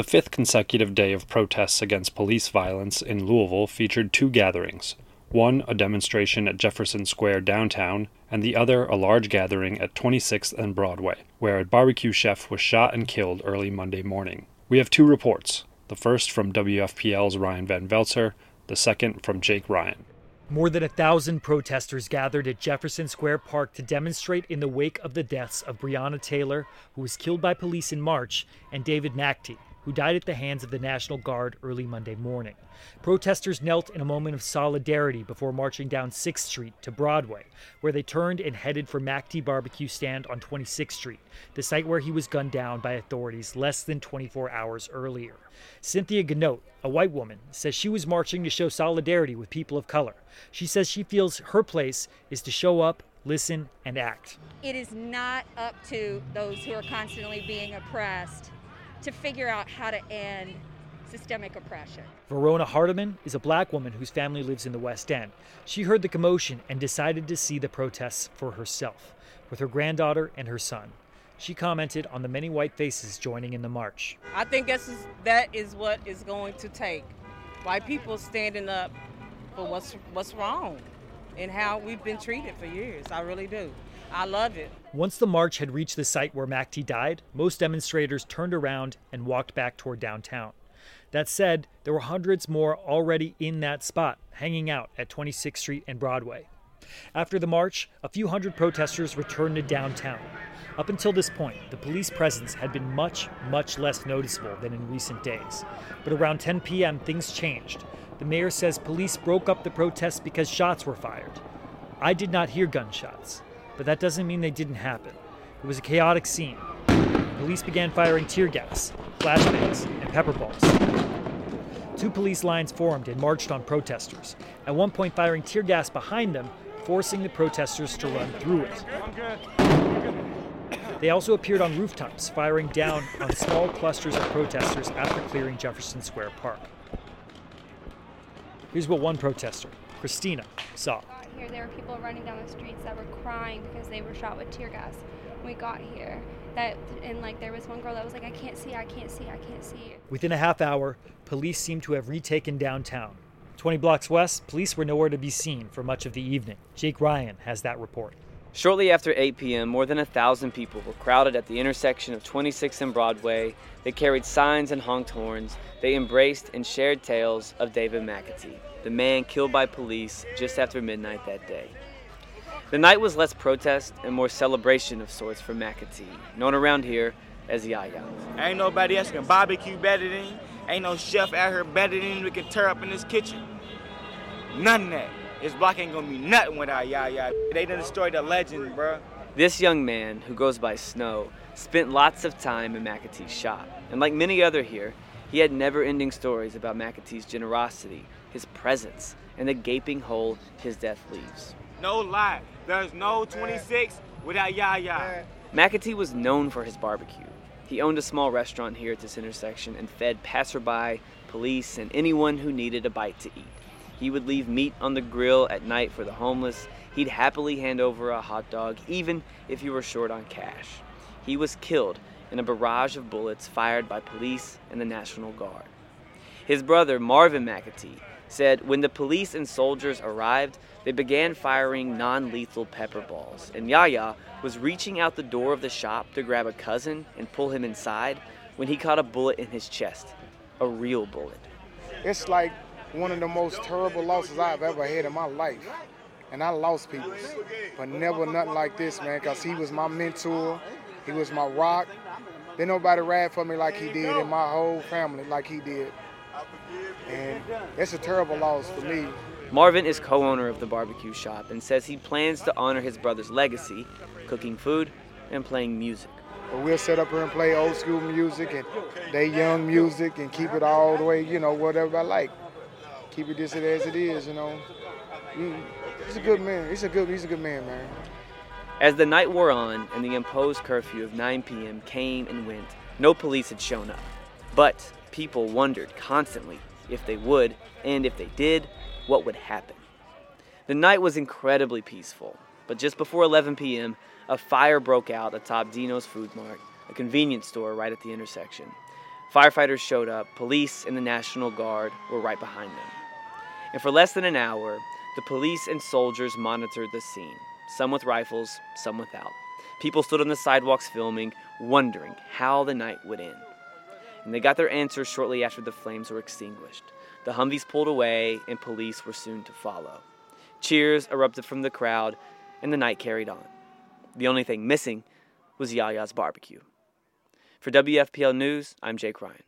The fifth consecutive day of protests against police violence in Louisville featured two gatherings one a demonstration at Jefferson Square downtown, and the other a large gathering at 26th and Broadway, where a barbecue chef was shot and killed early Monday morning. We have two reports the first from WFPL's Ryan Van Velzer, the second from Jake Ryan. More than a thousand protesters gathered at Jefferson Square Park to demonstrate in the wake of the deaths of Breonna Taylor, who was killed by police in March, and David McAtee, who died at the hands of the National Guard early Monday morning. Protesters knelt in a moment of solidarity before marching down 6th Street to Broadway, where they turned and headed for McAtee Barbecue Stand on 26th Street, the site where he was gunned down by authorities less than 24 hours earlier. Cynthia Ganote, a white woman, says she was marching to show solidarity with people of color. She says she feels her place is to show up, listen, and act. It is not up to those who are constantly being oppressed to figure out how to end systemic oppression. Verona Hardiman is a black woman whose family lives in the West End. She heard the commotion and decided to see the protests for herself with her granddaughter and her son. She commented on the many white faces joining in the march. I think that's, that is what is going to take. White people standing up for what's, what's wrong and how we've been treated for years. I really do. I love it. Once the march had reached the site where McAtee died, most demonstrators turned around and walked back toward downtown. That said, there were hundreds more already in that spot, hanging out at 26th Street and Broadway. After the march, a few hundred protesters returned to downtown. Up until this point, the police presence had been much, much less noticeable than in recent days. But around 10 p.m., things changed. The mayor says police broke up the protests because shots were fired. I did not hear gunshots but that doesn't mean they didn't happen. It was a chaotic scene. Police began firing tear gas, flashbangs, and pepper balls. Two police lines formed and marched on protesters, at one point firing tear gas behind them, forcing the protesters to run through it. They also appeared on rooftops, firing down on small clusters of protesters after clearing Jefferson Square Park. Here's what one protester, Christina, saw here, there were people running down the streets that were crying because they were shot with tear gas when we got here. That and like there was one girl that was like, I can't see, I can't see, I can't see. Within a half hour, police seemed to have retaken downtown. 20 blocks west, police were nowhere to be seen for much of the evening. Jake Ryan has that report. Shortly after 8 p.m., more than a thousand people were crowded at the intersection of 26th and Broadway. They carried signs and honked horns. They embraced and shared tales of David McAtee the man killed by police just after midnight that day. The night was less protest and more celebration of sorts for McAtee, known around here as Yaya. Ain't nobody else can barbecue better than him. Ain't no chef out here better than him we can tear up in this kitchen. None of that. This block ain't gonna be nothing without Yaya. They done destroyed the legend, bro. This young man, who goes by Snow, spent lots of time in McAtee's shop. And like many other here, he had never ending stories about McAtee's generosity his presence, and the gaping hole his death leaves. No lie, there's no 26 without Yaya. McAtee was known for his barbecue. He owned a small restaurant here at this intersection and fed passerby, police, and anyone who needed a bite to eat. He would leave meat on the grill at night for the homeless. He'd happily hand over a hot dog, even if you were short on cash. He was killed in a barrage of bullets fired by police and the National Guard. His brother, Marvin McAtee, said when the police and soldiers arrived, they began firing non lethal pepper balls, and Yaya was reaching out the door of the shop to grab a cousin and pull him inside when he caught a bullet in his chest. A real bullet. It's like one of the most terrible losses I've ever had in my life. And I lost people, but never nothing like this, man, because he was my mentor, he was my rock. Then nobody ride for me like he did, and my whole family like he did. And it's a terrible loss for me. Marvin is co owner of the barbecue shop and says he plans to honor his brother's legacy, cooking food and playing music. But we'll set up here and play old school music and they young music and keep it all the way, you know, whatever I like. Keep it just as it is, you know. Mm, he's a good man. He's a good he's a good man, man. As the night wore on and the imposed curfew of 9 p.m. came and went, no police had shown up. But people wondered constantly if they would, and if they did, what would happen. The night was incredibly peaceful, but just before 11 p.m., a fire broke out atop Dino's Food Mart, a convenience store right at the intersection. Firefighters showed up, police and the National Guard were right behind them. And for less than an hour, the police and soldiers monitored the scene, some with rifles, some without. People stood on the sidewalks filming, wondering how the night would end. And they got their answers shortly after the flames were extinguished. The Humvees pulled away, and police were soon to follow. Cheers erupted from the crowd, and the night carried on. The only thing missing was Yaya's barbecue. For WFPL News, I'm Jake Ryan.